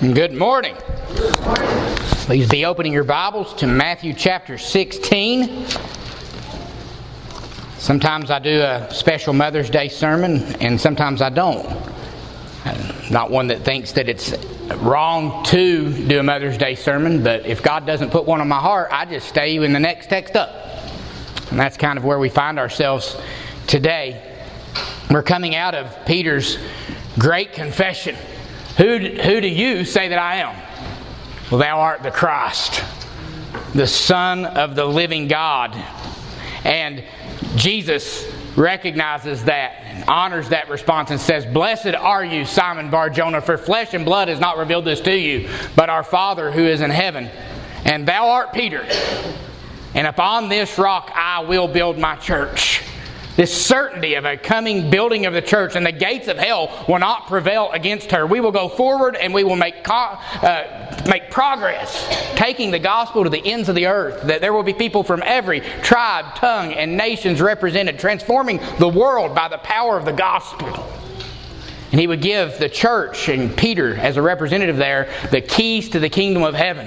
Good morning. Please be opening your Bibles to Matthew chapter 16. Sometimes I do a special Mother's Day sermon, and sometimes I don't. Not one that thinks that it's wrong to do a Mother's Day sermon, but if God doesn't put one on my heart, I just stay in the next text up. And that's kind of where we find ourselves today. We're coming out of Peter's great confession. Who, who do you say that I am? Well, thou art the Christ, the Son of the living God. And Jesus recognizes that and honors that response and says, Blessed are you, Simon Bar Jonah, for flesh and blood has not revealed this to you, but our Father who is in heaven. And thou art Peter, and upon this rock I will build my church this certainty of a coming building of the church, and the gates of hell will not prevail against her. We will go forward and we will make, co- uh, make progress, taking the gospel to the ends of the earth. That there will be people from every tribe, tongue, and nations represented, transforming the world by the power of the gospel. And he would give the church and Peter, as a representative there, the keys to the kingdom of heaven.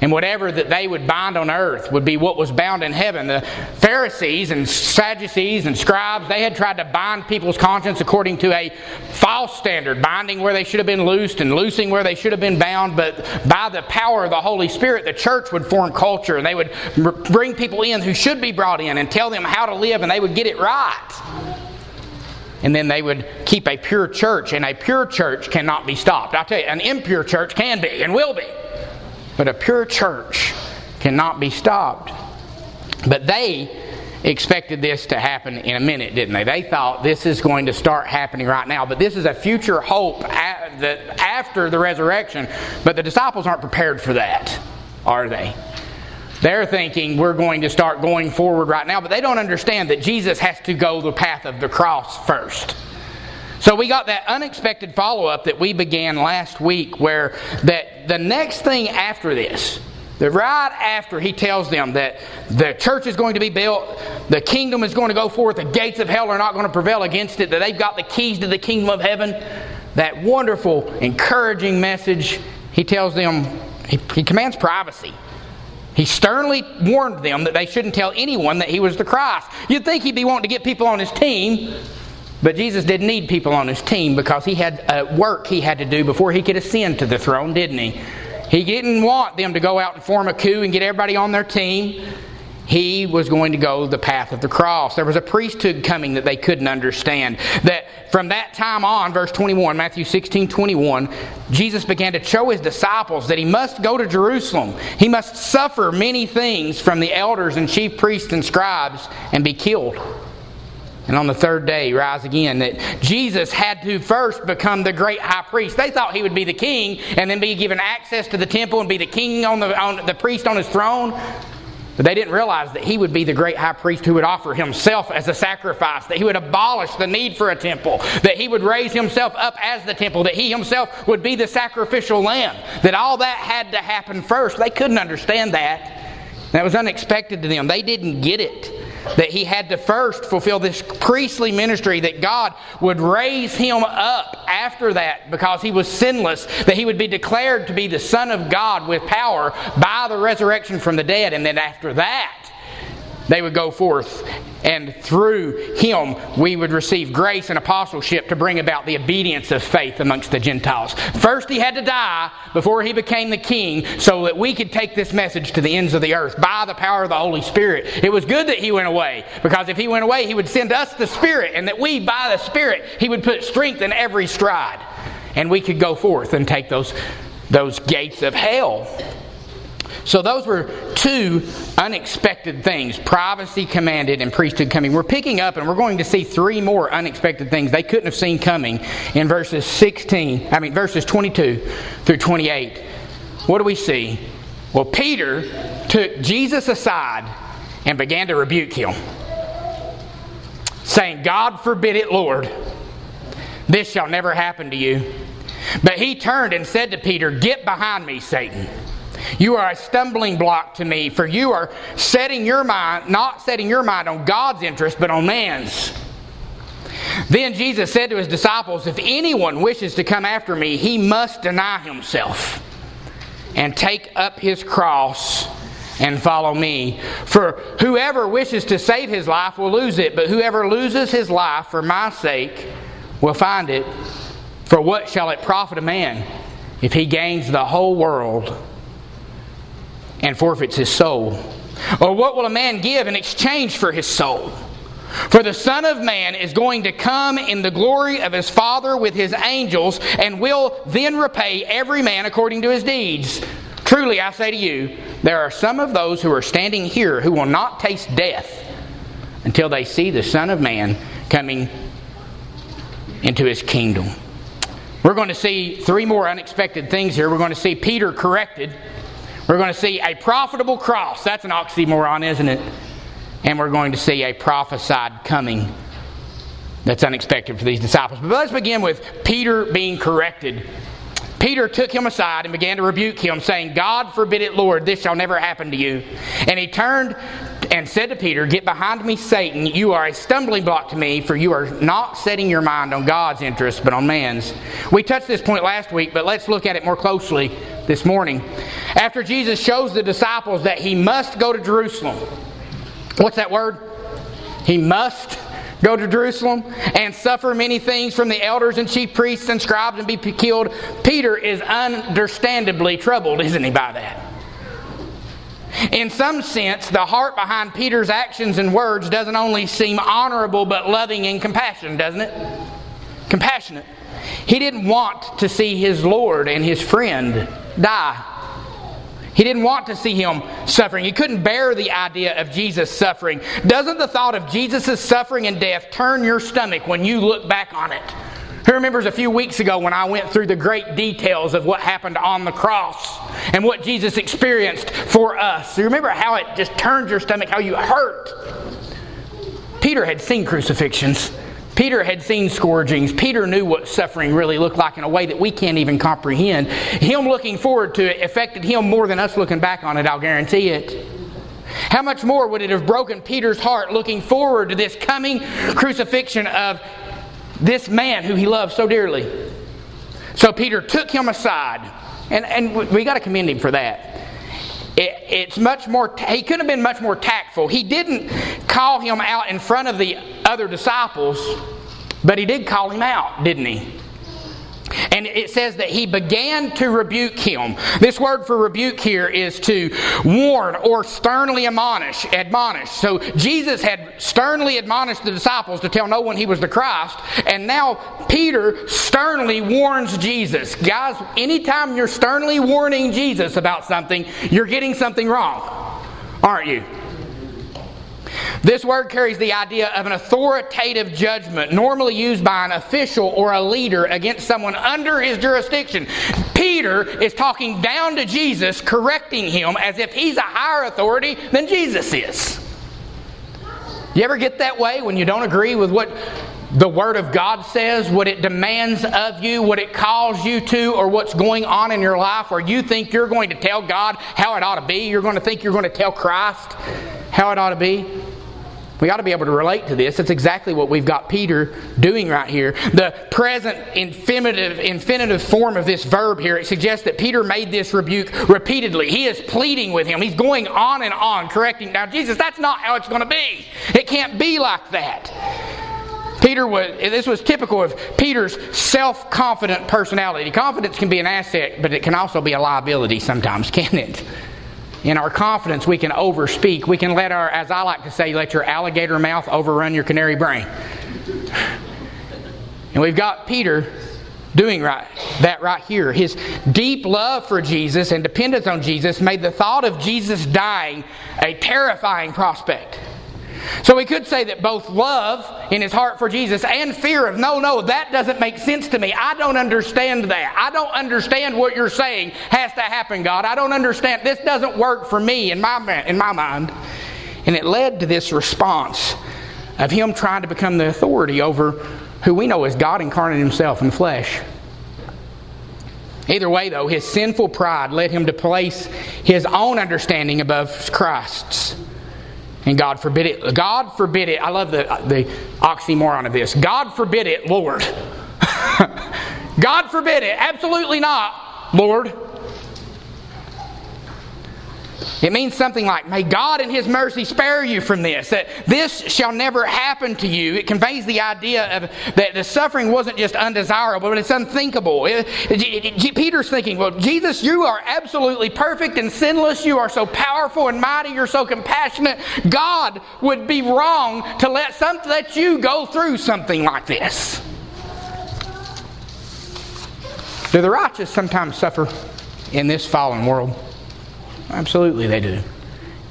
And whatever that they would bind on earth would be what was bound in heaven. The Pharisees and Sadducees and scribes, they had tried to bind people's conscience according to a false standard, binding where they should have been loosed and loosing where they should have been bound. But by the power of the Holy Spirit, the church would form culture and they would bring people in who should be brought in and tell them how to live and they would get it right. And then they would keep a pure church, and a pure church cannot be stopped. i tell you, an impure church can be and will be. But a pure church cannot be stopped. But they expected this to happen in a minute, didn't they? They thought this is going to start happening right now, but this is a future hope that after the resurrection. But the disciples aren't prepared for that, are they? They're thinking we're going to start going forward right now, but they don't understand that Jesus has to go the path of the cross first. So we got that unexpected follow up that we began last week, where that the next thing after this, that right after he tells them that the church is going to be built, the kingdom is going to go forth, the gates of hell are not going to prevail against it, that they've got the keys to the kingdom of heaven, that wonderful, encouraging message, he tells them, he, he commands privacy. He sternly warned them that they shouldn't tell anyone that he was the Christ. You'd think he'd be wanting to get people on his team, but Jesus didn't need people on his team because he had uh, work he had to do before he could ascend to the throne, didn't he? He didn't want them to go out and form a coup and get everybody on their team. He was going to go the path of the cross. There was a priesthood coming that they couldn't understand. That from that time on, verse 21, Matthew 16 21, Jesus began to show his disciples that he must go to Jerusalem. He must suffer many things from the elders and chief priests and scribes and be killed and on the third day rise again. That Jesus had to first become the great high priest. They thought he would be the king and then be given access to the temple and be the king on the, on the priest on his throne. But they didn't realize that he would be the great high priest who would offer himself as a sacrifice, that he would abolish the need for a temple, that he would raise himself up as the temple, that he himself would be the sacrificial lamb, that all that had to happen first. They couldn't understand that. That was unexpected to them. They didn't get it that he had to first fulfill this priestly ministry, that God would raise him up after that because he was sinless, that he would be declared to be the Son of God with power by the resurrection from the dead, and then after that, they would go forth, and through him we would receive grace and apostleship to bring about the obedience of faith amongst the Gentiles. First, he had to die before he became the king so that we could take this message to the ends of the earth by the power of the Holy Spirit. It was good that he went away because if he went away, he would send us the Spirit, and that we, by the Spirit, he would put strength in every stride, and we could go forth and take those, those gates of hell. So those were two unexpected things privacy commanded and priesthood coming. We're picking up and we're going to see three more unexpected things they couldn't have seen coming in verses 16, I mean, verses 22 through 28. What do we see? Well, Peter took Jesus aside and began to rebuke him, saying, God forbid it, Lord. This shall never happen to you. But he turned and said to Peter, Get behind me, Satan. You are a stumbling block to me, for you are setting your mind, not setting your mind on God's interest, but on man's. Then Jesus said to his disciples, If anyone wishes to come after me, he must deny himself and take up his cross and follow me. For whoever wishes to save his life will lose it, but whoever loses his life for my sake will find it. For what shall it profit a man if he gains the whole world and forfeits his soul? Or what will a man give in exchange for his soul? For the Son of Man is going to come in the glory of his Father with his angels, and will then repay every man according to his deeds. Truly, I say to you, there are some of those who are standing here who will not taste death until they see the Son of Man coming into his kingdom. We're going to see three more unexpected things here. We're going to see Peter corrected. We're going to see a profitable cross. That's an oxymoron, isn't it? And we're going to see a prophesied coming that's unexpected for these disciples. But let's begin with Peter being corrected. Peter took him aside and began to rebuke him, saying, God forbid it, Lord, this shall never happen to you. And he turned and said to Peter, Get behind me, Satan. You are a stumbling block to me, for you are not setting your mind on God's interests, but on man's. We touched this point last week, but let's look at it more closely this morning. After Jesus shows the disciples that he must go to Jerusalem, what's that word? He must go to Jerusalem and suffer many things from the elders and chief priests and scribes and be killed. Peter is understandably troubled, isn't he, by that? In some sense, the heart behind Peter's actions and words doesn't only seem honorable but loving and compassionate, doesn't it? Compassionate. He didn't want to see his Lord and his friend die. He didn't want to see him suffering. He couldn't bear the idea of Jesus suffering. Doesn't the thought of Jesus' suffering and death turn your stomach when you look back on it? Who remembers a few weeks ago when I went through the great details of what happened on the cross and what Jesus experienced for us? You remember how it just turns your stomach, how you hurt? Peter had seen crucifixions. Peter had seen scourgings. Peter knew what suffering really looked like in a way that we can't even comprehend. Him looking forward to it affected him more than us looking back on it, I'll guarantee it. How much more would it have broken Peter's heart looking forward to this coming crucifixion of this man who he loved so dearly? So Peter took him aside, and, and we got to commend him for that. It, it's much more, he could have been much more tactful. He didn't call him out in front of the other disciples, but he did call him out, didn't he? And it says that he began to rebuke him. This word for rebuke here is to warn or sternly admonish. Admonish. So Jesus had sternly admonished the disciples to tell no one he was the Christ, and now Peter sternly warns Jesus. Guys, anytime you're sternly warning Jesus about something, you're getting something wrong, aren't you? This word carries the idea of an authoritative judgment, normally used by an official or a leader against someone under his jurisdiction. Peter is talking down to Jesus, correcting him as if he's a higher authority than Jesus is. You ever get that way when you don't agree with what the Word of God says, what it demands of you, what it calls you to, or what's going on in your life, or you think you're going to tell God how it ought to be? You're going to think you're going to tell Christ how it ought to be? We ought to be able to relate to this. That's exactly what we've got Peter doing right here. The present infinitive, infinitive form of this verb here, it suggests that Peter made this rebuke repeatedly. He is pleading with him. He's going on and on, correcting. Now, Jesus, that's not how it's going to be. It can't be like that. Peter was, this was typical of Peter's self confident personality. Confidence can be an asset, but it can also be a liability sometimes, can it? In our confidence, we can overspeak. We can let our, as I like to say, let your alligator mouth overrun your canary brain. And we've got Peter doing right that right here. His deep love for Jesus and dependence on Jesus made the thought of Jesus dying a terrifying prospect. So we could say that both love in his heart for Jesus and fear of, no, no, that doesn't make sense to me. I don't understand that. I don't understand what you're saying has to happen, God. I don't understand. This doesn't work for me in my, in my mind. And it led to this response of him trying to become the authority over who we know as God incarnate himself in flesh. Either way, though, his sinful pride led him to place his own understanding above Christ's. And God forbid it. God forbid it. I love the, the oxymoron of this. God forbid it, Lord. God forbid it. Absolutely not, Lord. It means something like, May God in His mercy spare you from this, that this shall never happen to you. It conveys the idea of that the suffering wasn't just undesirable, but it's unthinkable. It, it, Peter's thinking, Well, Jesus, you are absolutely perfect and sinless. You are so powerful and mighty. You're so compassionate. God would be wrong to let, some, let you go through something like this. Do the righteous sometimes suffer in this fallen world? Absolutely, they do.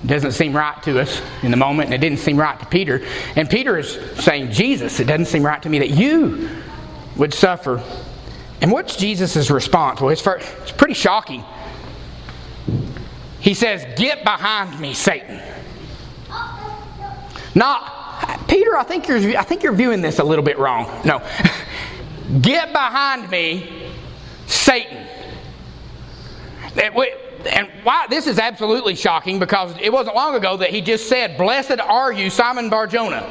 It doesn't seem right to us in the moment, and it didn't seem right to Peter. And Peter is saying, Jesus, it doesn't seem right to me that you would suffer. And what's Jesus' response? Well, it's, pretty shocking. He says, Get behind me, Satan. Not, Peter, I think you're, I think you're viewing this a little bit wrong. No. Get behind me, Satan. That It, and why this is absolutely shocking because it wasn't long ago that he just said, Blessed are you, Simon Barjona.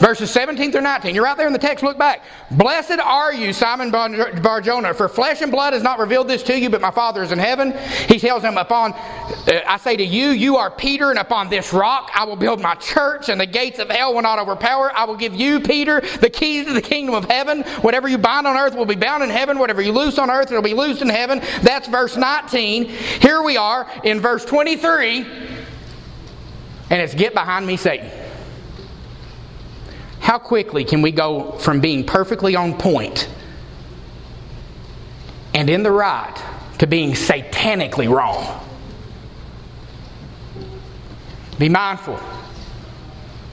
Verses 17 through 19. You're right there in the text, look back. Blessed are you, Simon Barjona, for flesh and blood has not revealed this to you, but my Father is in heaven. He tells him, Upon, uh, I say to you, you are Peter, and upon this rock I will build my church, and the gates of hell will not overpower. I will give you, Peter, the keys to the kingdom of heaven. Whatever you bind on earth will be bound in heaven. Whatever you loose on earth, it will be loosed in heaven. That's verse 19. Here we are in verse 23, and it's get behind me, Satan. How quickly can we go from being perfectly on point and in the right to being satanically wrong? Be mindful.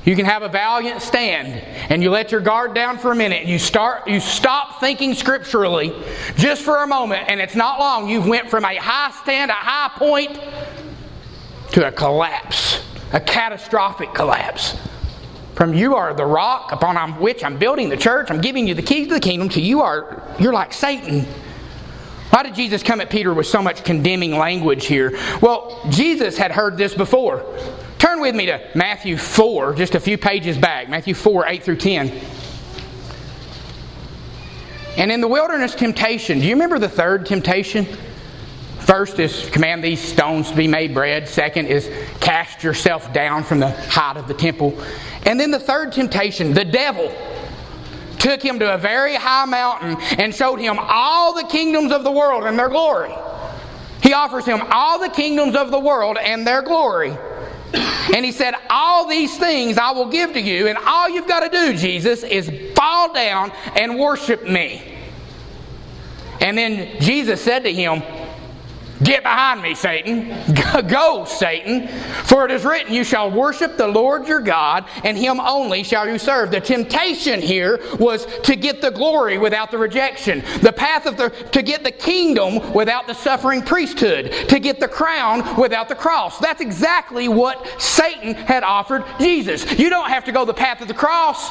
You can have a valiant stand and you let your guard down for a minute and you start you stop thinking scripturally just for a moment and it's not long you've went from a high stand, a high point to a collapse, a catastrophic collapse. From you are the rock upon which I'm building the church, I'm giving you the keys to the kingdom, to you are you're like Satan. Why did Jesus come at Peter with so much condemning language here? Well, Jesus had heard this before. Turn with me to Matthew 4, just a few pages back. Matthew 4, 8 through 10. And in the wilderness temptation, do you remember the third temptation? First is command these stones to be made bread. Second is cast yourself down from the height of the temple. And then the third temptation, the devil took him to a very high mountain and showed him all the kingdoms of the world and their glory. He offers him all the kingdoms of the world and their glory. And he said, All these things I will give to you, and all you've got to do, Jesus, is fall down and worship me. And then Jesus said to him, Get behind me, Satan. Go, Satan. For it is written, You shall worship the Lord your God, and him only shall you serve. The temptation here was to get the glory without the rejection. The path of the to get the kingdom without the suffering priesthood. To get the crown without the cross. That's exactly what Satan had offered Jesus. You don't have to go the path of the cross.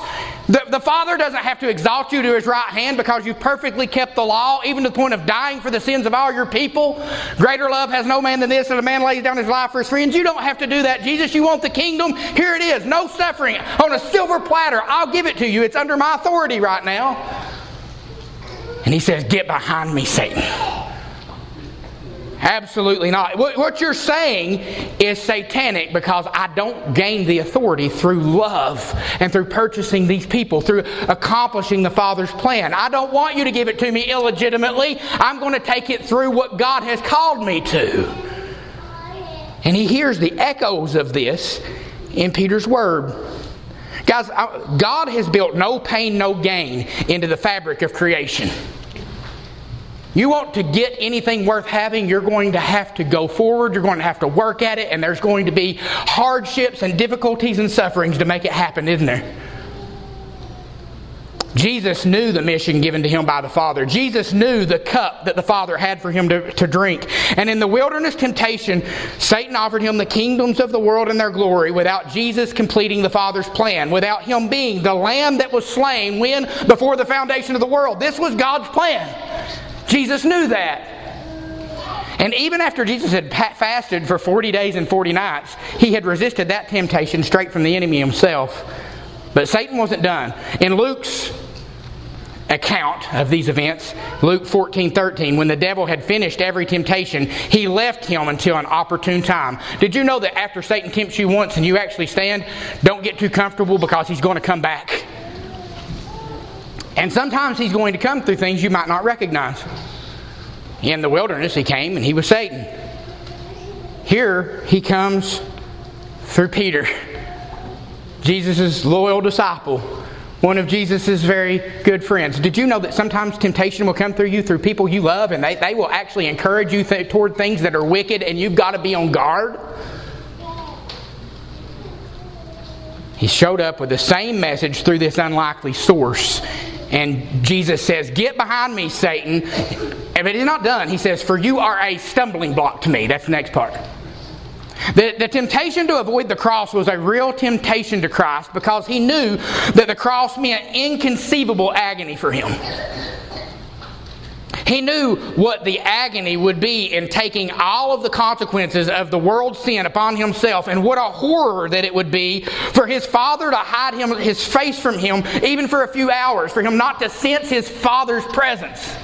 The, the Father doesn't have to exalt you to his right hand because you've perfectly kept the law, even to the point of dying for the sins of all your people. Greater love has no man than this that a man lays down his life for his friends. You don't have to do that, Jesus. You want the kingdom? Here it is. No suffering on a silver platter. I'll give it to you. It's under my authority right now. And he says, Get behind me, Satan. Absolutely not. What you're saying is satanic because I don't gain the authority through love and through purchasing these people, through accomplishing the Father's plan. I don't want you to give it to me illegitimately. I'm going to take it through what God has called me to. And he hears the echoes of this in Peter's word. Guys, God has built no pain, no gain into the fabric of creation. You want to get anything worth having, you're going to have to go forward, you're going to have to work at it, and there's going to be hardships and difficulties and sufferings to make it happen, isn't there? Jesus knew the mission given to him by the Father. Jesus knew the cup that the Father had for him to, to drink. And in the wilderness temptation, Satan offered him the kingdoms of the world and their glory without Jesus completing the Father's plan, without him being the lamb that was slain when? Before the foundation of the world. This was God's plan. Jesus knew that. And even after Jesus had fasted for 40 days and 40 nights, he had resisted that temptation straight from the enemy himself. But Satan wasn't done. In Luke's account of these events, Luke 14 13, when the devil had finished every temptation, he left him until an opportune time. Did you know that after Satan tempts you once and you actually stand, don't get too comfortable because he's going to come back? And sometimes he's going to come through things you might not recognize. In the wilderness, he came and he was Satan. Here, he comes through Peter, Jesus' loyal disciple one of Jesus' very good friends. Did you know that sometimes temptation will come through you through people you love and they, they will actually encourage you th- toward things that are wicked and you've got to be on guard? He showed up with the same message through this unlikely source. And Jesus says, Get behind me, Satan. But he's not done. He says, For you are a stumbling block to me. That's the next part. The, the temptation to avoid the cross was a real temptation to Christ because he knew that the cross meant inconceivable agony for him. He knew what the agony would be in taking all of the consequences of the world's sin upon himself, and what a horror that it would be for his father to hide him, his face from him, even for a few hours, for him not to sense his father's presence,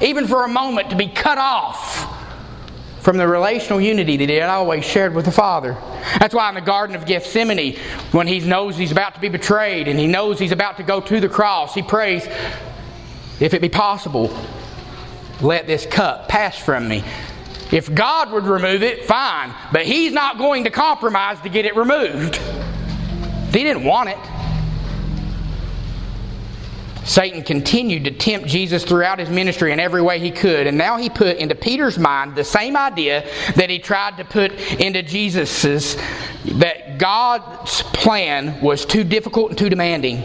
even for a moment to be cut off from the relational unity that he had always shared with the Father. That's why in the Garden of Gethsemane, when he knows he's about to be betrayed and he knows he's about to go to the cross, he prays, If it be possible, let this cup pass from me. If God would remove it, fine, but he's not going to compromise to get it removed. He didn't want it. Satan continued to tempt Jesus throughout his ministry in every way he could. And now he put into Peter's mind the same idea that he tried to put into Jesus's that God's plan was too difficult and too demanding.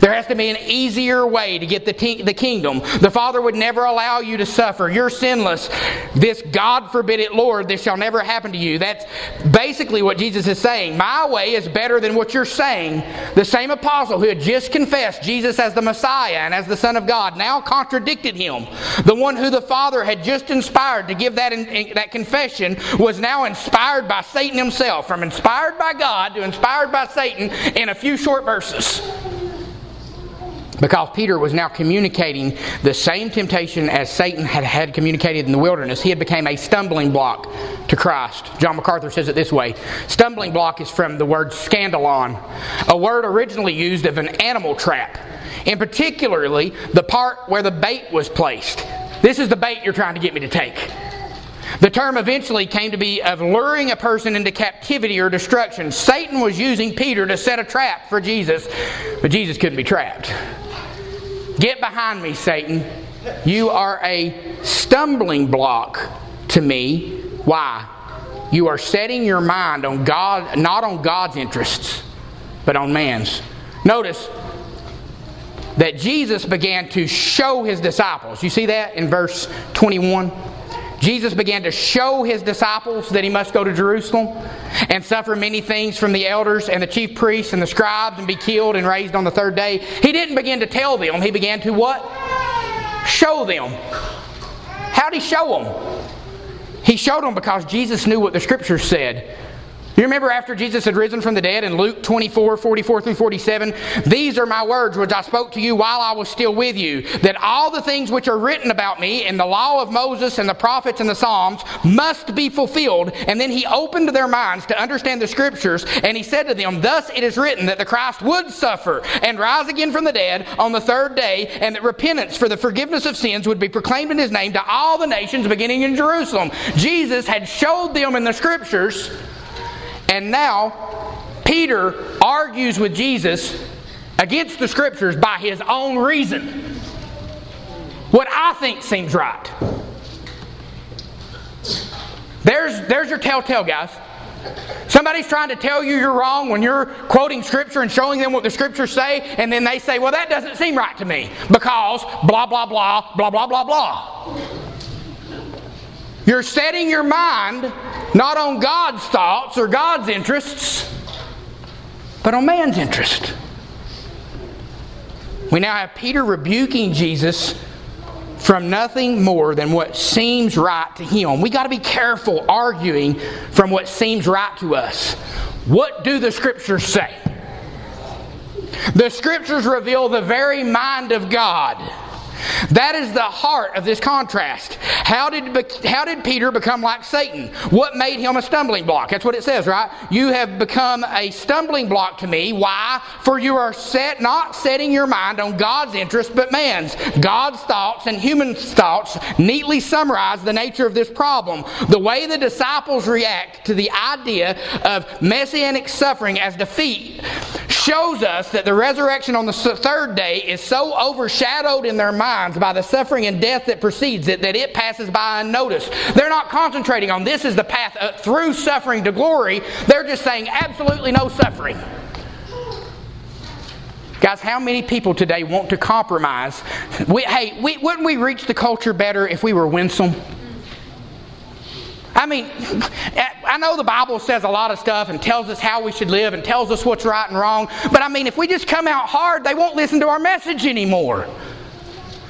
There has to be an easier way to get the, the kingdom. The Father would never allow you to suffer. You're sinless. This God forbid it, Lord, this shall never happen to you. That's basically what Jesus is saying. My way is better than what you're saying. The same apostle who had just confessed Jesus as the Messiah and as the Son of God now contradicted him. The one who the Father had just inspired to give that, in, that confession was now inspired by Satan himself. From inspired by God to inspired by Satan in a few short verses because Peter was now communicating the same temptation as Satan had, had communicated in the wilderness. He had become a stumbling block to Christ. John MacArthur says it this way Stumbling block is from the word scandalon, a word originally used of an animal trap, and particularly the part where the bait was placed. This is the bait you're trying to get me to take. The term eventually came to be of luring a person into captivity or destruction. Satan was using Peter to set a trap for Jesus, but Jesus couldn't be trapped. Get behind me, Satan. You are a stumbling block to me. Why? You are setting your mind on God, not on God's interests, but on man's. Notice that Jesus began to show his disciples. You see that in verse 21? Jesus began to show his disciples that he must go to Jerusalem and suffer many things from the elders and the chief priests and the scribes and be killed and raised on the third day. He didn't begin to tell them, he began to what? Show them. How'd he show them? He showed them because Jesus knew what the scriptures said. You remember after Jesus had risen from the dead in Luke 24, 44 through 47? These are my words which I spoke to you while I was still with you, that all the things which are written about me in the law of Moses and the prophets and the Psalms must be fulfilled. And then he opened their minds to understand the scriptures, and he said to them, Thus it is written that the Christ would suffer and rise again from the dead on the third day, and that repentance for the forgiveness of sins would be proclaimed in his name to all the nations beginning in Jerusalem. Jesus had showed them in the scriptures and now, Peter argues with Jesus against the scriptures by his own reason. What I think seems right. There's, there's your telltale, guys. Somebody's trying to tell you you're wrong when you're quoting Scripture and showing them what the Scriptures say, and then they say, Well, that doesn't seem right to me because blah, blah, blah, blah, blah, blah, blah. You're setting your mind not on God's thoughts or God's interests, but on man's interest. We now have Peter rebuking Jesus from nothing more than what seems right to him. We got to be careful arguing from what seems right to us. What do the scriptures say? The scriptures reveal the very mind of God. That is the heart of this contrast. How did, how did Peter become like Satan? What made him a stumbling block? That's what it says, right? You have become a stumbling block to me. Why? For you are set, not setting your mind on God's interest, but man's. God's thoughts and human thoughts neatly summarize the nature of this problem. The way the disciples react to the idea of messianic suffering as defeat shows us that the resurrection on the third day is so overshadowed in their minds by the suffering and death that precedes it that it passes by unnoticed. They're not concentrating on this is the path through suffering to glory. They're just saying absolutely no suffering. Guys, how many people today want to compromise? We, hey, we, wouldn't we reach the culture better if we were winsome? I mean, eh, I know the Bible says a lot of stuff and tells us how we should live and tells us what's right and wrong, but I mean, if we just come out hard, they won't listen to our message anymore.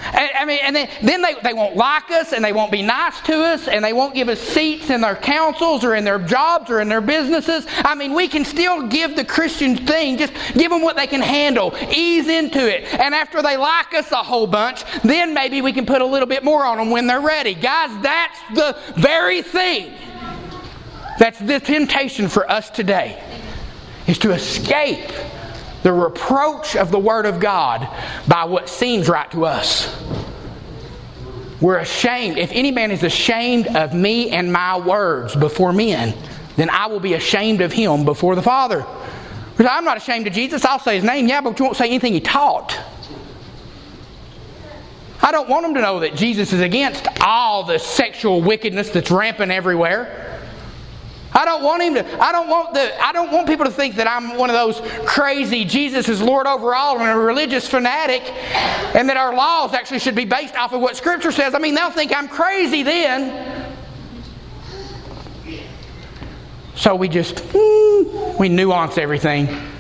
I mean, and then, then they, they won't like us and they won't be nice to us and they won't give us seats in their councils or in their jobs or in their businesses. I mean, we can still give the Christian thing, just give them what they can handle, ease into it. And after they like us a whole bunch, then maybe we can put a little bit more on them when they're ready. Guys, that's the very thing. That's the temptation for us today, is to escape the reproach of the Word of God by what seems right to us. We're ashamed. If any man is ashamed of me and my words before men, then I will be ashamed of him before the Father. Because I'm not ashamed of Jesus. I'll say his name, yeah, but you won't say anything he taught. I don't want them to know that Jesus is against all the sexual wickedness that's rampant everywhere. I don't want him to, I don't want the, I don't want people to think that I'm one of those crazy Jesus is Lord over all and a religious fanatic and that our laws actually should be based off of what Scripture says. I mean, they'll think I'm crazy then. So we just, mm, we nuance everything.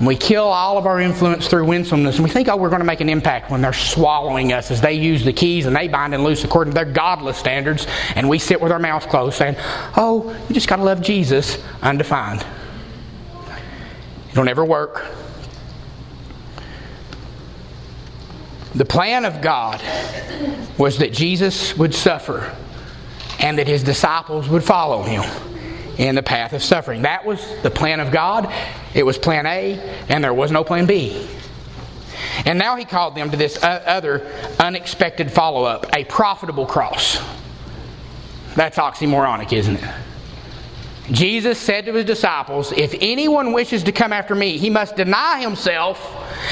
We kill all of our influence through winsomeness, and we think, oh, we're going to make an impact when they're swallowing us as they use the keys and they bind and loose according to their godless standards, and we sit with our mouths closed saying, oh, you just got to love Jesus undefined. It'll never work. The plan of God was that Jesus would suffer and that his disciples would follow him in the path of suffering. That was the plan of God. It was plan A, and there was no plan B. And now he called them to this other unexpected follow up a profitable cross. That's oxymoronic, isn't it? Jesus said to his disciples, If anyone wishes to come after me, he must deny himself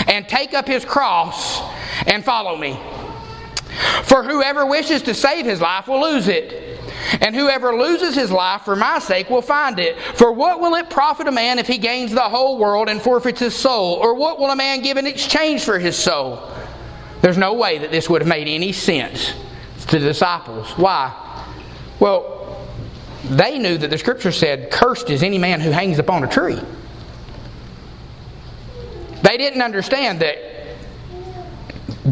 and take up his cross and follow me. For whoever wishes to save his life will lose it and whoever loses his life for my sake will find it. For what will it profit a man if he gains the whole world and forfeits his soul? Or what will a man give in exchange for his soul? There's no way that this would have made any sense to the disciples. Why? Well, they knew that the scripture said, Cursed is any man who hangs upon a tree. They didn't understand that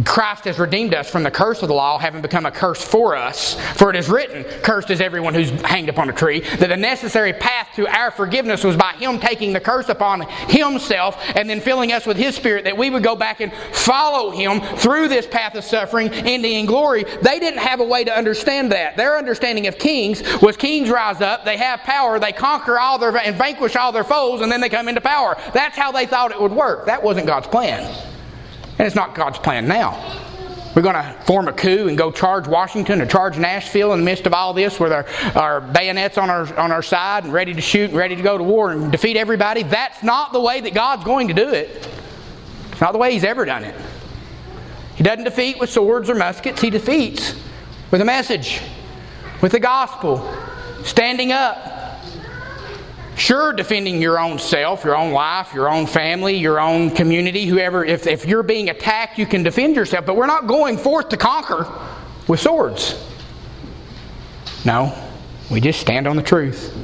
Christ has redeemed us from the curse of the law, having become a curse for us. For it is written, Cursed is everyone who's hanged upon a tree. That the necessary path to our forgiveness was by Him taking the curse upon Himself and then filling us with His Spirit, that we would go back and follow Him through this path of suffering, ending in glory. They didn't have a way to understand that. Their understanding of kings was kings rise up, they have power, they conquer all their and vanquish all their foes, and then they come into power. That's how they thought it would work. That wasn't God's plan. And it's not God's plan now. We're going to form a coup and go charge Washington or charge Nashville in the midst of all this with our, our bayonets on our, on our side and ready to shoot and ready to go to war and defeat everybody. That's not the way that God's going to do it. It's not the way He's ever done it. He doesn't defeat with swords or muskets, He defeats with a message, with the gospel, standing up, Sure, defending your own self, your own life, your own family, your own community, whoever, if, if you're being attacked, you can defend yourself, but we're not going forth to conquer with swords. No, we just stand on the truth.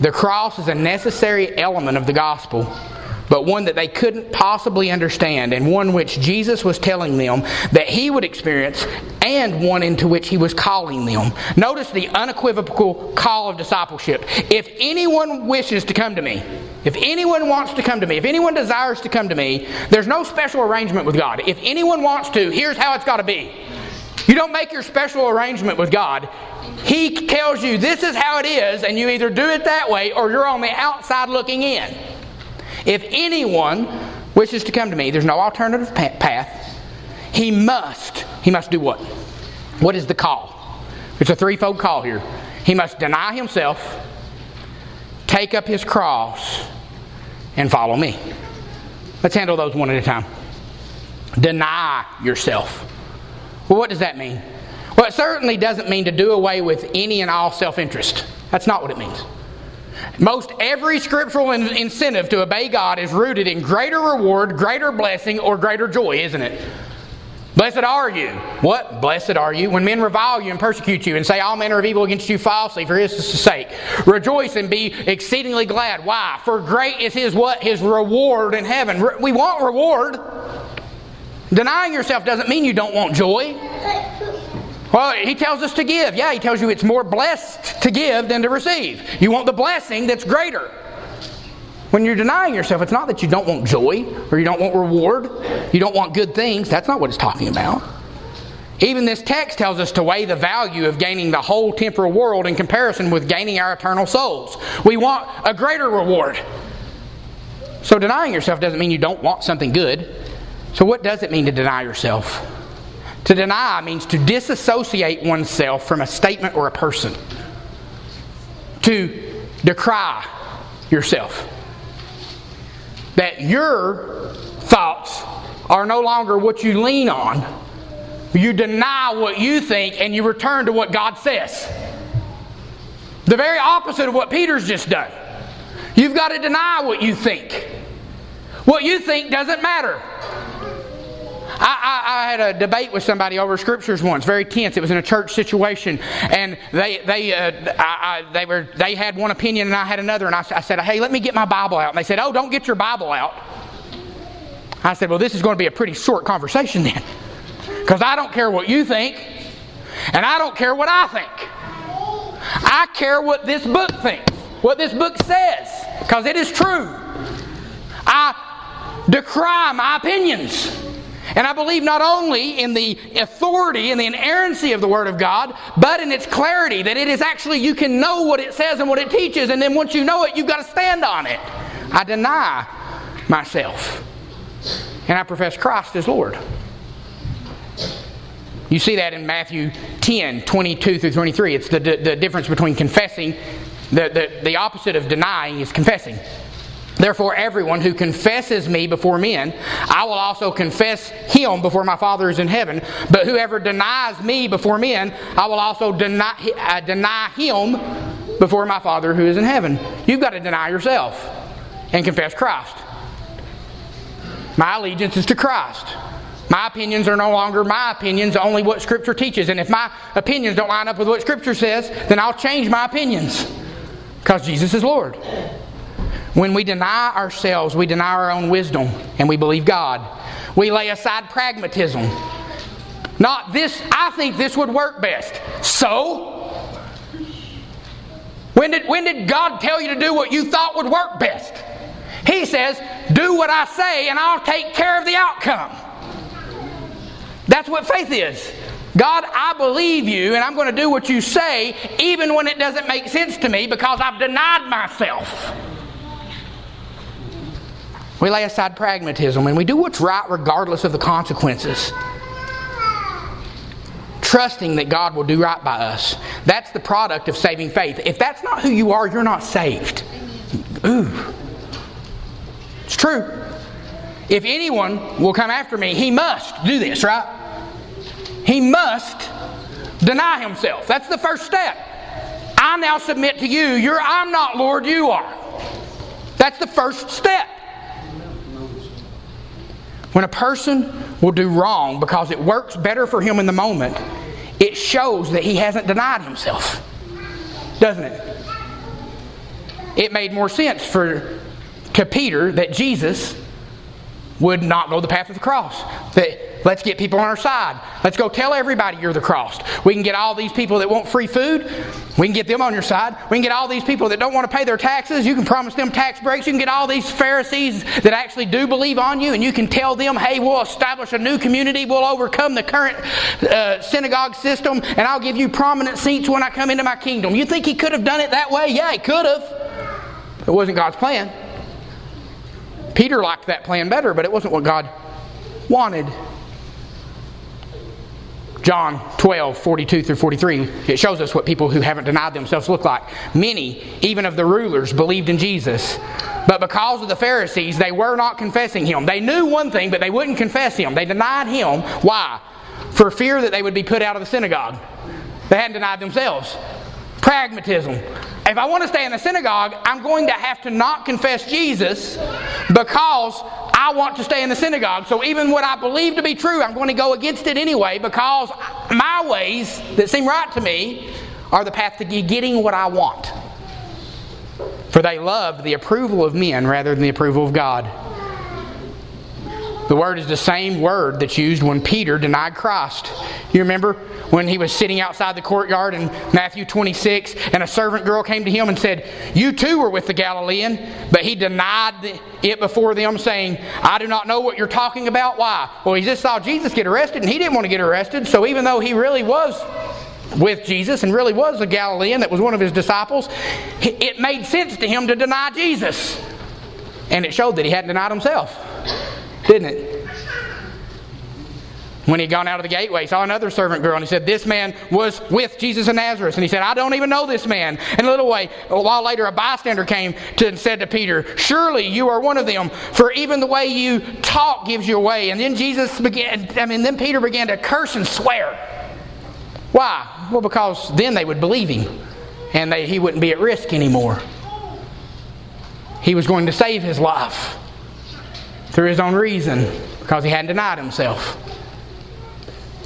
The cross is a necessary element of the gospel. But one that they couldn't possibly understand, and one which Jesus was telling them that he would experience, and one into which he was calling them. Notice the unequivocal call of discipleship. If anyone wishes to come to me, if anyone wants to come to me, if anyone desires to come to me, there's no special arrangement with God. If anyone wants to, here's how it's got to be. You don't make your special arrangement with God. He tells you this is how it is, and you either do it that way or you're on the outside looking in. If anyone wishes to come to me, there's no alternative path. He must, he must do what? What is the call? It's a threefold call here. He must deny himself, take up his cross, and follow me. Let's handle those one at a time. Deny yourself. Well, what does that mean? Well, it certainly doesn't mean to do away with any and all self interest. That's not what it means. Most every scriptural incentive to obey God is rooted in greater reward, greater blessing, or greater joy, isn't it? Blessed are you. What? Blessed are you when men revile you and persecute you and say all manner of evil against you falsely for his sake. Rejoice and be exceedingly glad. Why? For great is his what? His reward in heaven. We want reward. Denying yourself doesn't mean you don't want joy. Well, he tells us to give. Yeah, he tells you it's more blessed to give than to receive. You want the blessing that's greater. When you're denying yourself, it's not that you don't want joy or you don't want reward, you don't want good things. That's not what it's talking about. Even this text tells us to weigh the value of gaining the whole temporal world in comparison with gaining our eternal souls. We want a greater reward. So denying yourself doesn't mean you don't want something good. So, what does it mean to deny yourself? To deny means to disassociate oneself from a statement or a person, to decry yourself. That your thoughts are no longer what you lean on. You deny what you think and you return to what God says. The very opposite of what Peter's just done. You've got to deny what you think. What you think doesn't matter. I, I, I, had a debate with somebody over scriptures once, very tense. It was in a church situation, and they they uh, I, they were they had one opinion and I had another, and I, I said, "Hey, let me get my Bible out." And they said, "Oh, don't get your Bible out." I said, "Well, this is going to be a pretty short conversation then, because I don't care what you think, and I don't care what I think. I care what this book thinks, what this book says, because it is true. I decry my opinions." And I believe not only in the authority and the inerrancy of the Word of God, but in its clarity that it is actually, you can know what it says and what it teaches, and then once you know it, you've got to stand on it. I deny myself, and I profess Christ as Lord. You see that in Matthew 10 22 through 23. It's the, the, the difference between confessing, the, the, the opposite of denying is confessing. Therefore, everyone who confesses me before men, I will also confess him before my Father is in heaven. But whoever denies me before men, I will also deny, uh, deny him before my Father who is in heaven. You've got to deny yourself and confess Christ. My allegiance is to Christ. My opinions are no longer my opinions, only what Scripture teaches. And if my opinions don't line up with what Scripture says, then I'll change my opinions because Jesus is Lord. When we deny ourselves, we deny our own wisdom and we believe God. We lay aside pragmatism. Not this, I think this would work best. So? When did, when did God tell you to do what you thought would work best? He says, Do what I say and I'll take care of the outcome. That's what faith is. God, I believe you and I'm going to do what you say even when it doesn't make sense to me because I've denied myself. We lay aside pragmatism and we do what's right regardless of the consequences. Trusting that God will do right by us. That's the product of saving faith. If that's not who you are, you're not saved. Ooh. It's true. If anyone will come after me, he must do this, right? He must deny himself. That's the first step. I now submit to you. You're I'm not Lord, you are. That's the first step. When a person will do wrong because it works better for him in the moment, it shows that he hasn't denied himself. Doesn't it? It made more sense for to Peter that Jesus would not go the path of the cross. That let's get people on our side. Let's go tell everybody you're the cross. We can get all these people that want free food. We can get them on your side. We can get all these people that don't want to pay their taxes. You can promise them tax breaks. You can get all these Pharisees that actually do believe on you, and you can tell them, hey, we'll establish a new community. We'll overcome the current uh, synagogue system, and I'll give you prominent seats when I come into my kingdom. You think he could have done it that way? Yeah, he could have. It wasn't God's plan. Peter liked that plan better, but it wasn't what God wanted. John 12, 42 through 43, it shows us what people who haven't denied themselves look like. Many, even of the rulers, believed in Jesus. But because of the Pharisees, they were not confessing him. They knew one thing, but they wouldn't confess him. They denied him. Why? For fear that they would be put out of the synagogue. They hadn't denied themselves. Pragmatism. If I want to stay in the synagogue, I'm going to have to not confess Jesus because I want to stay in the synagogue. So even what I believe to be true, I'm going to go against it anyway because my ways that seem right to me are the path to getting what I want. For they loved the approval of men rather than the approval of God. The word is the same word that's used when Peter denied Christ. You remember when he was sitting outside the courtyard in Matthew 26 and a servant girl came to him and said, You too were with the Galilean. But he denied it before them, saying, I do not know what you're talking about. Why? Well, he just saw Jesus get arrested and he didn't want to get arrested. So even though he really was with Jesus and really was a Galilean that was one of his disciples, it made sense to him to deny Jesus. And it showed that he hadn't denied himself didn't it? When he'd gone out of the gateway, he saw another servant girl, and he said, This man was with Jesus of Nazareth. And he said, I don't even know this man. And a little way, a while later, a bystander came to, and said to Peter, Surely you are one of them, for even the way you talk gives you away. And then Jesus began, I mean, then Peter began to curse and swear. Why? Well, because then they would believe him, and they, he wouldn't be at risk anymore. He was going to save his life through his own reason because he hadn't denied himself.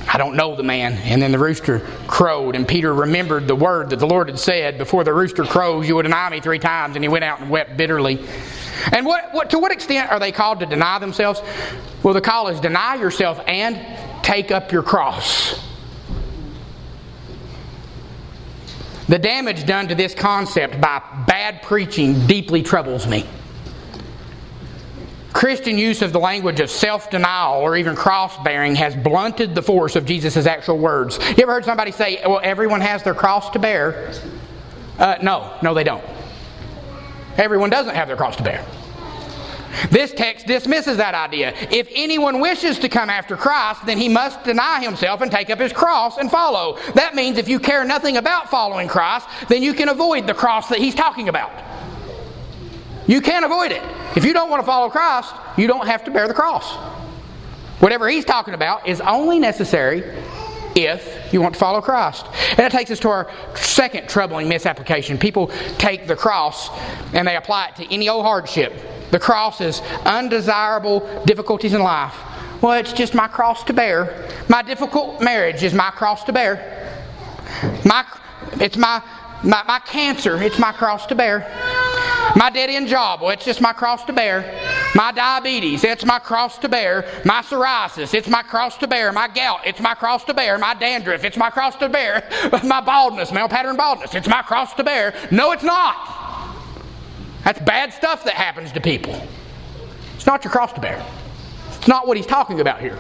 I don't know the man. And then the rooster crowed, and Peter remembered the word that the Lord had said before the rooster crows, you will deny me three times. And he went out and wept bitterly. And what, what, to what extent are they called to deny themselves? Well, the call is deny yourself and take up your cross. The damage done to this concept by bad preaching deeply troubles me. Christian use of the language of self denial or even cross bearing has blunted the force of Jesus' actual words. You ever heard somebody say, well, everyone has their cross to bear? Uh, no, no, they don't. Everyone doesn't have their cross to bear. This text dismisses that idea. If anyone wishes to come after Christ, then he must deny himself and take up his cross and follow. That means if you care nothing about following Christ, then you can avoid the cross that he's talking about. You can't avoid it. If you don't want to follow Christ, you don't have to bear the cross. Whatever he's talking about is only necessary if you want to follow Christ. And that takes us to our second troubling misapplication. People take the cross and they apply it to any old hardship. The cross is undesirable difficulties in life. Well, it's just my cross to bear. My difficult marriage is my cross to bear. My, it's my, my, my cancer, it's my cross to bear. My dead end job, well, it's just my cross to bear. My diabetes, it's my cross to bear. My psoriasis, it's my cross to bear. My gout, it's my cross to bear. My dandruff, it's my cross to bear. My baldness, male pattern baldness, it's my cross to bear. No, it's not. That's bad stuff that happens to people. It's not your cross to bear. It's not what he's talking about here.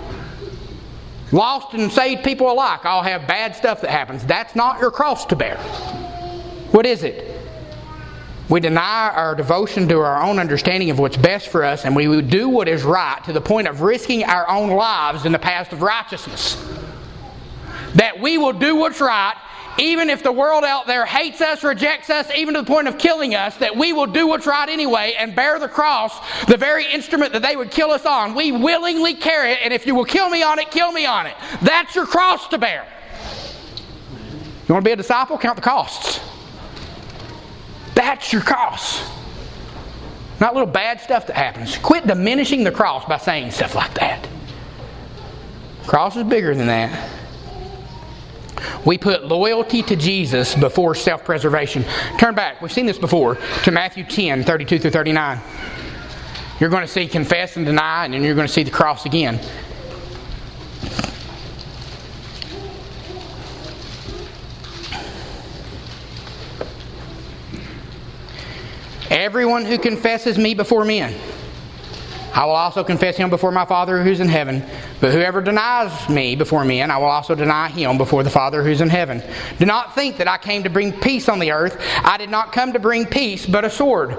Lost and saved people alike all have bad stuff that happens. That's not your cross to bear. What is it? We deny our devotion to our own understanding of what's best for us, and we do what is right to the point of risking our own lives in the path of righteousness. That we will do what's right, even if the world out there hates us, rejects us, even to the point of killing us, that we will do what's right anyway and bear the cross, the very instrument that they would kill us on. We willingly carry it, and if you will kill me on it, kill me on it. That's your cross to bear. You want to be a disciple? Count the costs. That's your cross. Not little bad stuff that happens. Quit diminishing the cross by saying stuff like that. Cross is bigger than that. We put loyalty to Jesus before self preservation. Turn back, we've seen this before, to Matthew 10 32 through 39. You're going to see confess and deny, and then you're going to see the cross again. Everyone who confesses me before men, I will also confess him before my Father who's in heaven. But whoever denies me before men, I will also deny him before the Father who's in heaven. Do not think that I came to bring peace on the earth. I did not come to bring peace, but a sword.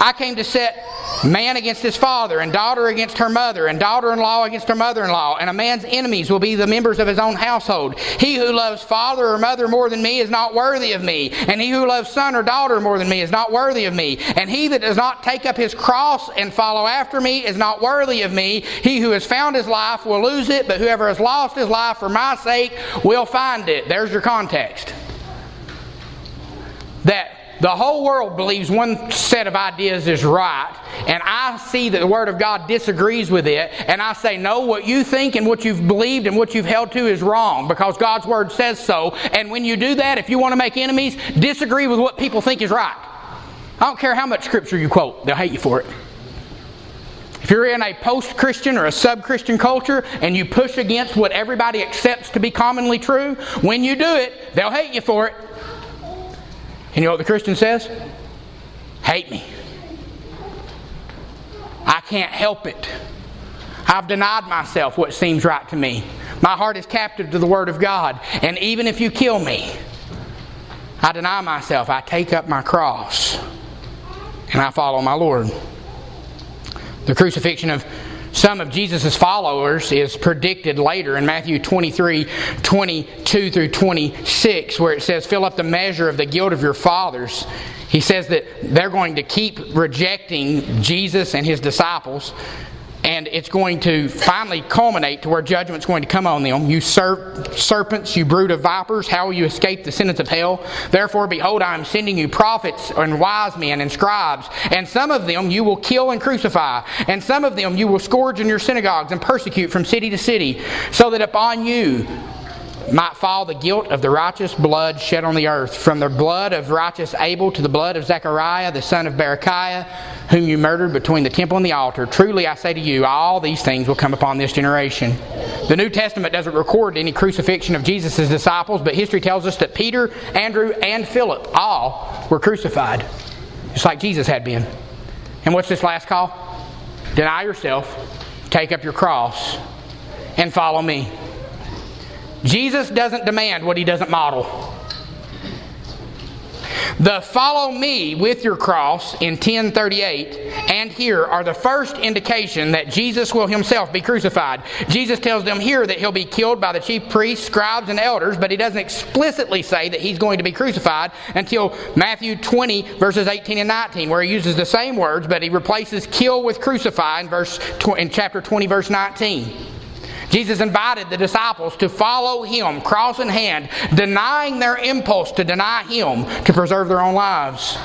I came to set man against his father, and daughter against her mother, and daughter in law against her mother in law. And a man's enemies will be the members of his own household. He who loves father or mother more than me is not worthy of me. And he who loves son or daughter more than me is not worthy of me. And he that does not take up his cross and follow after me is not worthy of me. He who has found his life will lose it, but whoever has lost his life for my sake will find it. There's your context. That the whole world believes one set of ideas is right, and I see that the Word of God disagrees with it, and I say, no, what you think and what you've believed and what you've held to is wrong because God's Word says so. And when you do that, if you want to make enemies, disagree with what people think is right. I don't care how much Scripture you quote, they'll hate you for it. If you're in a post Christian or a sub Christian culture and you push against what everybody accepts to be commonly true, when you do it, they'll hate you for it. And you know what the Christian says? Hate me. I can't help it. I've denied myself what seems right to me. My heart is captive to the Word of God. And even if you kill me, I deny myself. I take up my cross and I follow my Lord. The crucifixion of some of Jesus' followers is predicted later in Matthew 23 22 through 26, where it says, Fill up the measure of the guilt of your fathers. He says that they're going to keep rejecting Jesus and his disciples and it's going to finally culminate to where judgment's going to come on them. You serp- serpents, you brood of vipers, how will you escape the sentence of hell? Therefore, behold, I am sending you prophets and wise men and scribes, and some of them you will kill and crucify, and some of them you will scourge in your synagogues and persecute from city to city, so that upon you might fall the guilt of the righteous blood shed on the earth, from the blood of righteous Abel to the blood of Zechariah, the son of Berechiah, whom you murdered between the temple and the altar. Truly I say to you, all these things will come upon this generation. The New Testament doesn't record any crucifixion of Jesus' disciples, but history tells us that Peter, Andrew, and Philip all were crucified, just like Jesus had been. And what's this last call? Deny yourself, take up your cross, and follow me. Jesus doesn't demand what he doesn't model. The follow me with your cross in 1038 and here are the first indication that Jesus will himself be crucified. Jesus tells them here that he'll be killed by the chief priests, scribes, and elders, but he doesn't explicitly say that he's going to be crucified until Matthew 20, verses 18 and 19, where he uses the same words, but he replaces kill with crucify in, verse, in chapter 20, verse 19. Jesus invited the disciples to follow him, cross in hand, denying their impulse to deny him to preserve their own lives.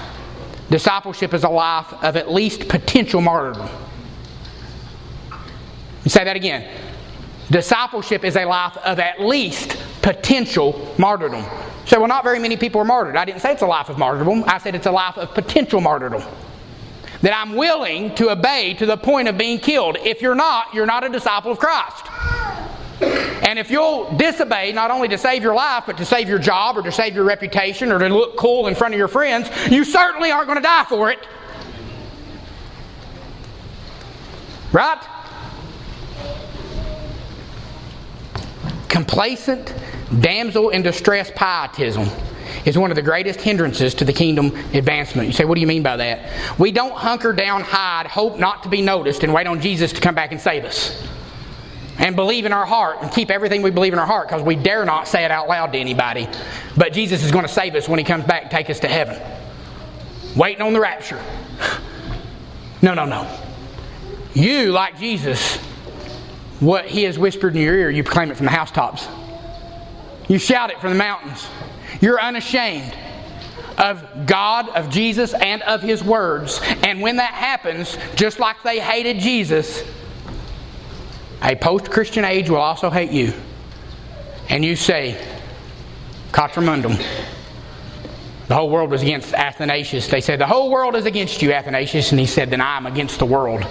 Discipleship is a life of at least potential martyrdom. You say that again. Discipleship is a life of at least potential martyrdom. So, well, not very many people are martyred. I didn't say it's a life of martyrdom. I said it's a life of potential martyrdom that I'm willing to obey to the point of being killed. If you're not, you're not a disciple of Christ. And if you'll disobey, not only to save your life, but to save your job or to save your reputation or to look cool in front of your friends, you certainly aren't going to die for it. Right? Complacent, damsel in distress pietism is one of the greatest hindrances to the kingdom advancement. You say, what do you mean by that? We don't hunker down, hide, hope not to be noticed, and wait on Jesus to come back and save us. And believe in our heart and keep everything we believe in our heart because we dare not say it out loud to anybody. But Jesus is going to save us when He comes back and take us to heaven. Waiting on the rapture. No, no, no. You, like Jesus, what He has whispered in your ear, you proclaim it from the housetops. You shout it from the mountains. You're unashamed of God, of Jesus, and of His words. And when that happens, just like they hated Jesus, a post Christian age will also hate you. And you say, Contra mundum. The whole world was against Athanasius. They said, The whole world is against you, Athanasius. And he said, Then I am against the world.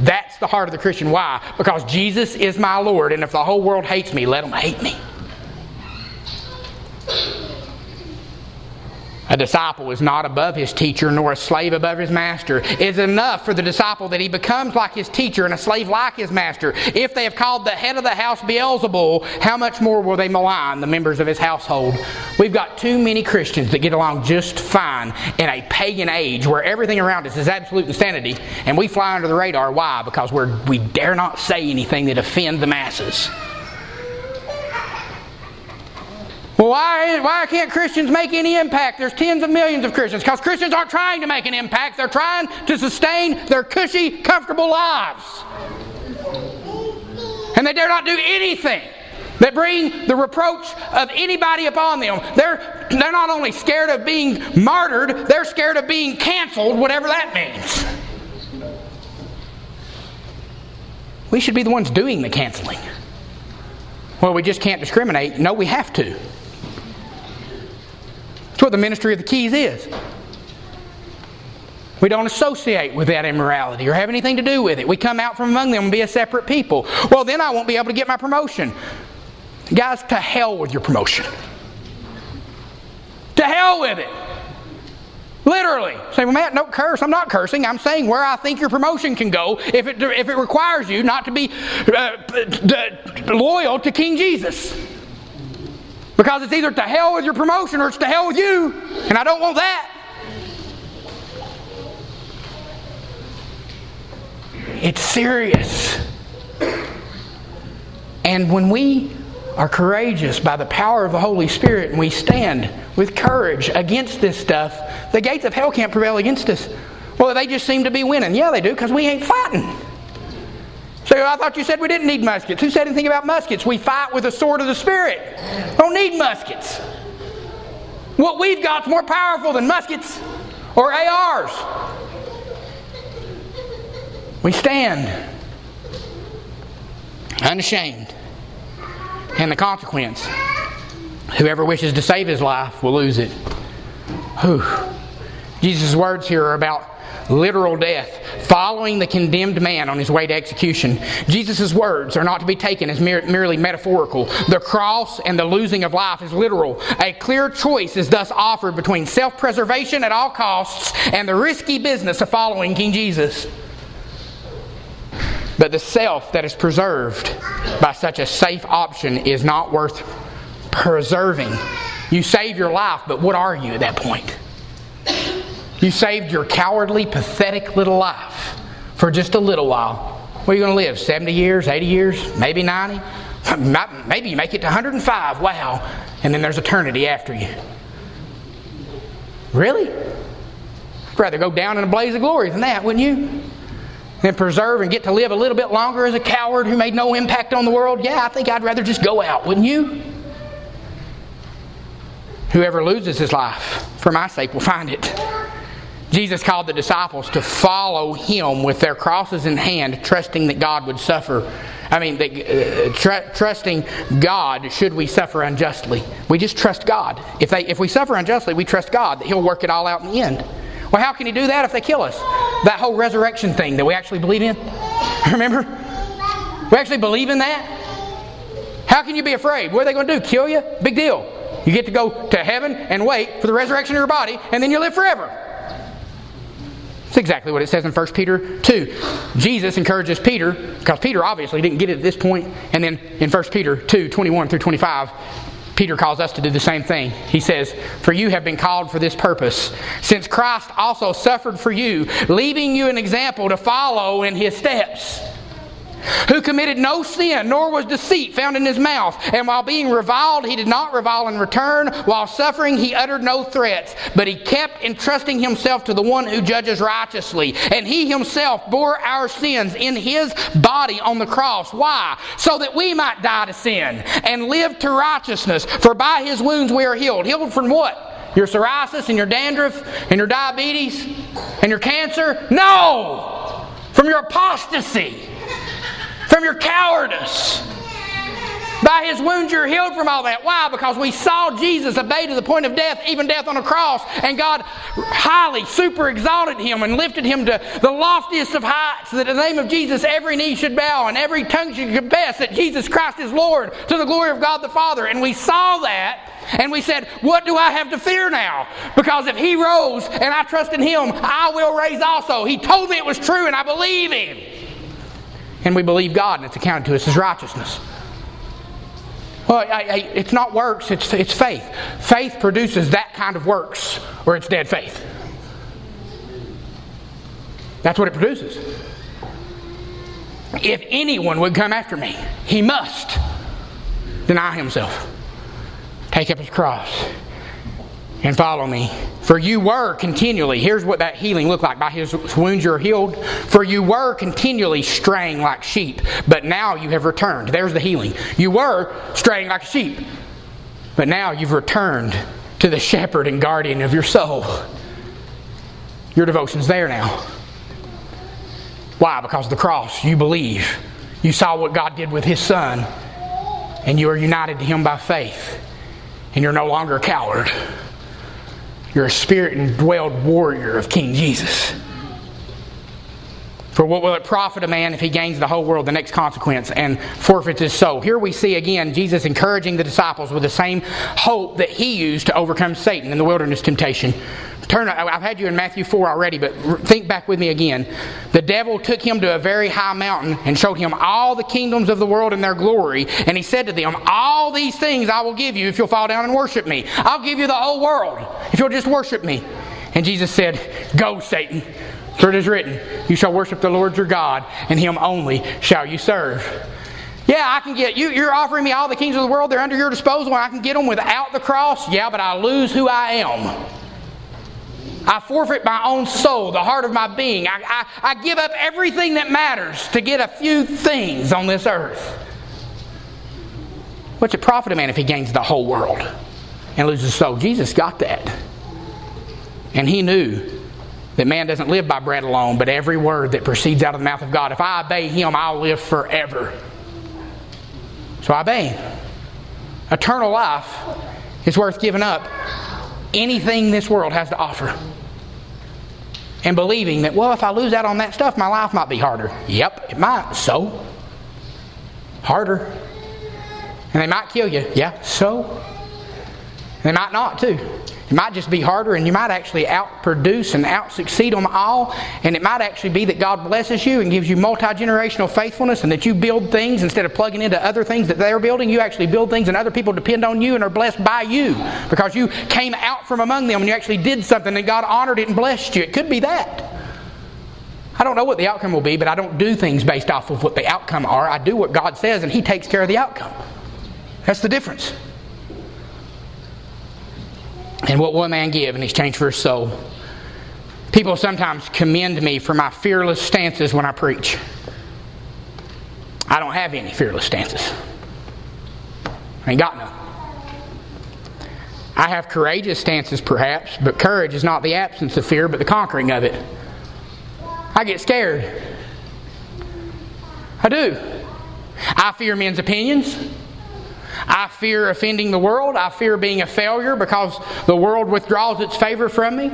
That's the heart of the Christian. Why? Because Jesus is my Lord, and if the whole world hates me, let them hate me. A disciple is not above his teacher, nor a slave above his master. It is enough for the disciple that he becomes like his teacher and a slave like his master. If they have called the head of the house Beelzebul, how much more will they malign the members of his household? We've got too many Christians that get along just fine in a pagan age where everything around us is absolute insanity, and we fly under the radar. Why? Because we're, we dare not say anything that offend the masses. Well, why, why can't Christians make any impact? There's tens of millions of Christians. Because Christians aren't trying to make an impact, they're trying to sustain their cushy, comfortable lives. And they dare not do anything that bring the reproach of anybody upon them. They're, they're not only scared of being martyred, they're scared of being canceled, whatever that means. We should be the ones doing the canceling. Well, we just can't discriminate. No, we have to. That's what the ministry of the keys is. We don't associate with that immorality or have anything to do with it. We come out from among them and be a separate people. Well, then I won't be able to get my promotion. Guys, to hell with your promotion. To hell with it. Literally. Say, well, Matt, don't curse. I'm not cursing. I'm saying where I think your promotion can go if it, if it requires you not to be uh, loyal to King Jesus. Because it's either to hell with your promotion or it's to hell with you. And I don't want that. It's serious. And when we are courageous by the power of the Holy Spirit and we stand with courage against this stuff, the gates of hell can't prevail against us. Well, they just seem to be winning. Yeah, they do, because we ain't fighting. I thought you said we didn't need muskets. Who said anything about muskets? We fight with the sword of the Spirit. Don't need muskets. What we've got is more powerful than muskets or ARs. We stand unashamed. And the consequence whoever wishes to save his life will lose it. Whew. Jesus' words here are about literal death, following the condemned man on his way to execution. Jesus' words are not to be taken as mere, merely metaphorical. The cross and the losing of life is literal. A clear choice is thus offered between self preservation at all costs and the risky business of following King Jesus. But the self that is preserved by such a safe option is not worth preserving. You save your life, but what are you at that point? You saved your cowardly, pathetic little life for just a little while. Where are you going to live? 70 years, 80 years, maybe 90? Maybe you make it to 105. Wow. And then there's eternity after you. Really? I'd rather go down in a blaze of glory than that, wouldn't you? And preserve and get to live a little bit longer as a coward who made no impact on the world? Yeah, I think I'd rather just go out, wouldn't you? Whoever loses his life for my sake will find it. Jesus called the disciples to follow him with their crosses in hand, trusting that God would suffer. I mean, uh, tr- trusting God should we suffer unjustly. We just trust God. If, they, if we suffer unjustly, we trust God that He'll work it all out in the end. Well, how can He do that if they kill us? That whole resurrection thing that we actually believe in? Remember? We actually believe in that? How can you be afraid? What are they going to do? Kill you? Big deal. You get to go to heaven and wait for the resurrection of your body, and then you live forever. That's exactly what it says in 1 Peter 2. Jesus encourages Peter, because Peter obviously didn't get it at this point, and then in 1 Peter 2 21 through 25, Peter calls us to do the same thing. He says, For you have been called for this purpose, since Christ also suffered for you, leaving you an example to follow in his steps who committed no sin, nor was deceit found in his mouth. And while being reviled, he did not revile in return. While suffering, he uttered no threats, but he kept entrusting himself to the one who judges righteously. And he himself bore our sins in his body on the cross. Why? So that we might die to sin and live to righteousness. For by his wounds we are healed. Healed from what? Your psoriasis and your dandruff and your diabetes and your cancer? No! From your apostasy from your cowardice. By his wounds you're healed from all that. Why? Because we saw Jesus obey to the point of death, even death on a cross, and God highly super exalted him and lifted him to the loftiest of heights, that in the name of Jesus every knee should bow and every tongue should confess that Jesus Christ is Lord to the glory of God the Father. And we saw that and we said, What do I have to fear now? Because if he rose and I trust in him, I will raise also. He told me it was true and I believe him. And we believe God and it's accounted to us as righteousness. Well, I, I, it's not works, it's, it's faith. Faith produces that kind of works, or it's dead faith. That's what it produces. If anyone would come after me, he must deny himself, take up his cross, and follow me. For you were continually, here's what that healing looked like. By his wounds you're healed. For you were continually straying like sheep, but now you have returned. There's the healing. You were straying like a sheep, but now you've returned to the shepherd and guardian of your soul. Your devotion's there now. Why? Because of the cross. You believe. You saw what God did with his son, and you are united to him by faith, and you're no longer a coward. You're a spirit indwelled warrior of King Jesus. For what will it profit a man if he gains the whole world, the next consequence, and forfeits his soul? Here we see again Jesus encouraging the disciples with the same hope that he used to overcome Satan in the wilderness temptation. Turn, I've had you in Matthew 4 already, but think back with me again. The devil took him to a very high mountain and showed him all the kingdoms of the world and their glory. And he said to them, All these things I will give you if you'll fall down and worship me. I'll give you the whole world if you'll just worship me. And Jesus said, Go, Satan. For it is written, You shall worship the Lord your God, and him only shall you serve. Yeah, I can get you. You're offering me all the kings of the world. They're under your disposal, and I can get them without the cross. Yeah, but I lose who I am. I forfeit my own soul, the heart of my being. I, I, I give up everything that matters to get a few things on this earth. What's it profit a man if he gains the whole world and loses his soul? Jesus got that. And he knew that man doesn't live by bread alone, but every word that proceeds out of the mouth of God. If I obey him, I'll live forever. So I obey him. Eternal life is worth giving up anything this world has to offer. And believing that, well, if I lose out on that stuff, my life might be harder. Yep, it might. So? Harder. And they might kill you. Yeah, so? They might not, too. It might just be harder, and you might actually outproduce and out succeed them all. And it might actually be that God blesses you and gives you multi generational faithfulness, and that you build things instead of plugging into other things that they're building. You actually build things, and other people depend on you and are blessed by you because you came out from among them and you actually did something, and God honored it and blessed you. It could be that. I don't know what the outcome will be, but I don't do things based off of what the outcome are. I do what God says, and He takes care of the outcome. That's the difference. And what will a man give in exchange for his soul? People sometimes commend me for my fearless stances when I preach. I don't have any fearless stances. I ain't got none. I have courageous stances, perhaps, but courage is not the absence of fear, but the conquering of it. I get scared. I do. I fear men's opinions. I fear offending the world. I fear being a failure because the world withdraws its favor from me.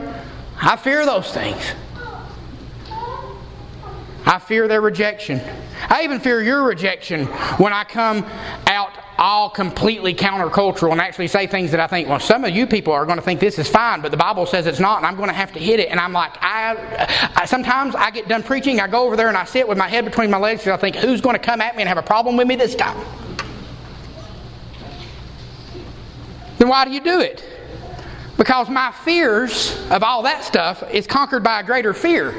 I fear those things. I fear their rejection. I even fear your rejection when I come out all completely countercultural and actually say things that I think, well, some of you people are going to think this is fine, but the Bible says it's not, and I'm going to have to hit it. And I'm like, I, I sometimes I get done preaching, I go over there and I sit with my head between my legs, and I think, who's going to come at me and have a problem with me this time? Then why do you do it? Because my fears of all that stuff is conquered by a greater fear.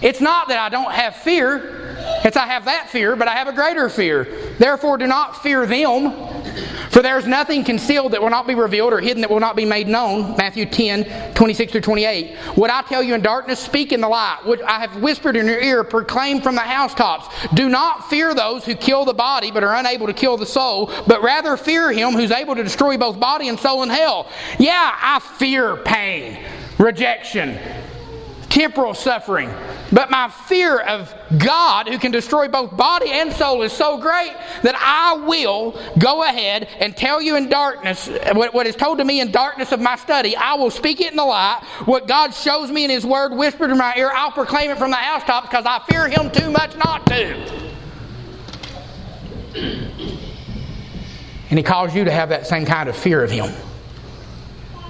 It's not that I don't have fear, it's I have that fear, but I have a greater fear. Therefore, do not fear them, for there is nothing concealed that will not be revealed or hidden that will not be made known. Matthew 10, 26 through 28. What I tell you in darkness, speak in the light. What I have whispered in your ear, proclaim from the housetops. Do not fear those who kill the body but are unable to kill the soul, but rather fear him who's able to destroy both body and soul in hell. Yeah, I fear pain, rejection, temporal suffering. But my fear of God, who can destroy both body and soul, is so great that I will go ahead and tell you in darkness what, is told to me in darkness of my study. I will speak it in the light. What God shows me in His Word, whispered in my ear, I'll proclaim it from the housetops because I fear Him too much not to. And He calls you to have that same kind of fear of Him.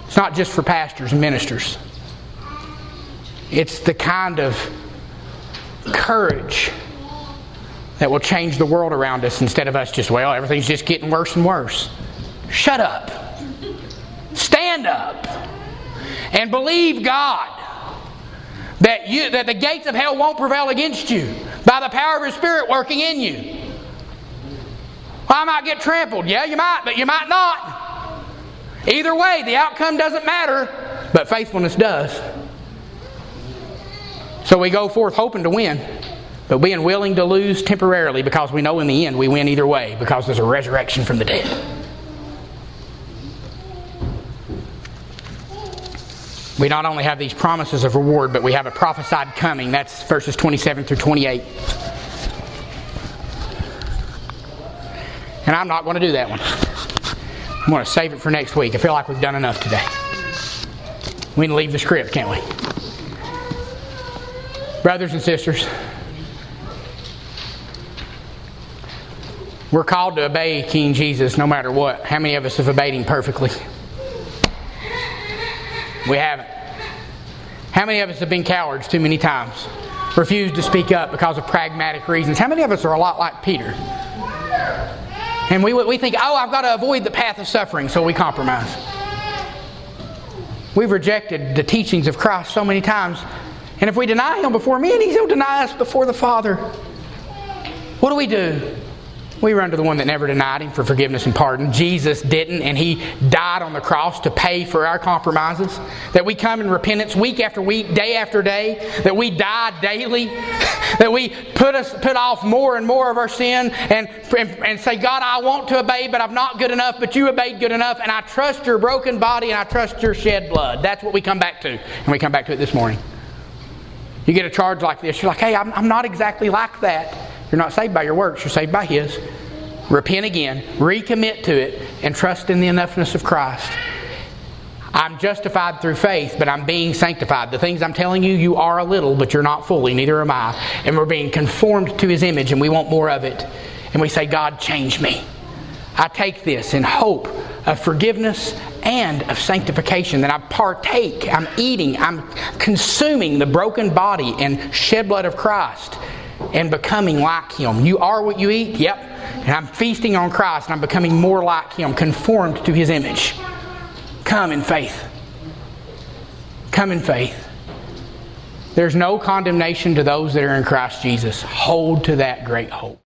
It's not just for pastors and ministers. It's the kind of courage that will change the world around us instead of us just, well, everything's just getting worse and worse. Shut up. Stand up. And believe God that you that the gates of hell won't prevail against you by the power of his spirit working in you. I might get trampled. Yeah, you might, but you might not. Either way, the outcome doesn't matter, but faithfulness does. So we go forth hoping to win, but being willing to lose temporarily because we know in the end we win either way because there's a resurrection from the dead. We not only have these promises of reward, but we have a prophesied coming. That's verses 27 through 28. And I'm not going to do that one. I'm going to save it for next week. I feel like we've done enough today. We can leave the script, can't we? Brothers and sisters, we're called to obey King Jesus no matter what. How many of us have obeyed him perfectly? We haven't. How many of us have been cowards too many times? Refused to speak up because of pragmatic reasons. How many of us are a lot like Peter? And we, we think, oh, I've got to avoid the path of suffering, so we compromise. We've rejected the teachings of Christ so many times and if we deny Him before men, He'll deny us before the Father. What do we do? We run to the one that never denied Him for forgiveness and pardon. Jesus didn't, and He died on the cross to pay for our compromises. That we come in repentance week after week, day after day. That we die daily. that we put us put off more and more of our sin and, and, and say, God, I want to obey, but I'm not good enough, but you obeyed good enough, and I trust your broken body and I trust your shed blood. That's what we come back to. And we come back to it this morning. You get a charge like this, you're like, hey, I'm, I'm not exactly like that. You're not saved by your works, you're saved by His. Repent again, recommit to it, and trust in the enoughness of Christ. I'm justified through faith, but I'm being sanctified. The things I'm telling you, you are a little, but you're not fully, neither am I. And we're being conformed to His image, and we want more of it. And we say, God, change me. I take this in hope of forgiveness and of sanctification, that I partake, I'm eating, I'm consuming the broken body and shed blood of Christ and becoming like Him. You are what you eat? Yep. And I'm feasting on Christ and I'm becoming more like Him, conformed to His image. Come in faith. Come in faith. There's no condemnation to those that are in Christ Jesus. Hold to that great hope.